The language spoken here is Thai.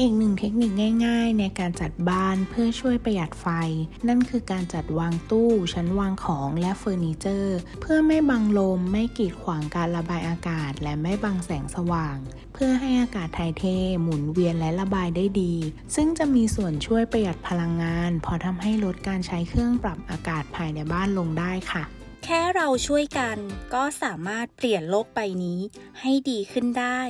อีกหนึ่งเทคนิคง่ายๆ ในการจัดบ้านเพื่อช่วยประหยัดไฟ นั่นคือการจัดวางตู้ ชั้นวางของและเฟอร์นิเจอร์ เพื่อไม่บังลม ไม่กีดขวางการระบายอากาศ และไม่บังแสงสว่าง เพื่อให้อากาศถ่ายเท หมุนเวียนและระบายได้ดี ซึ่งจะมีส่วนช่วยประหยัดพลังงาน พอทำให้ลดการใช้เครื่องปรับอากาศภายในบ้านลงได้ค่ะแค่เราช่วยกันก็สามารถเปลี่ยนโลกใบนี้ให้ดีขึ้นได้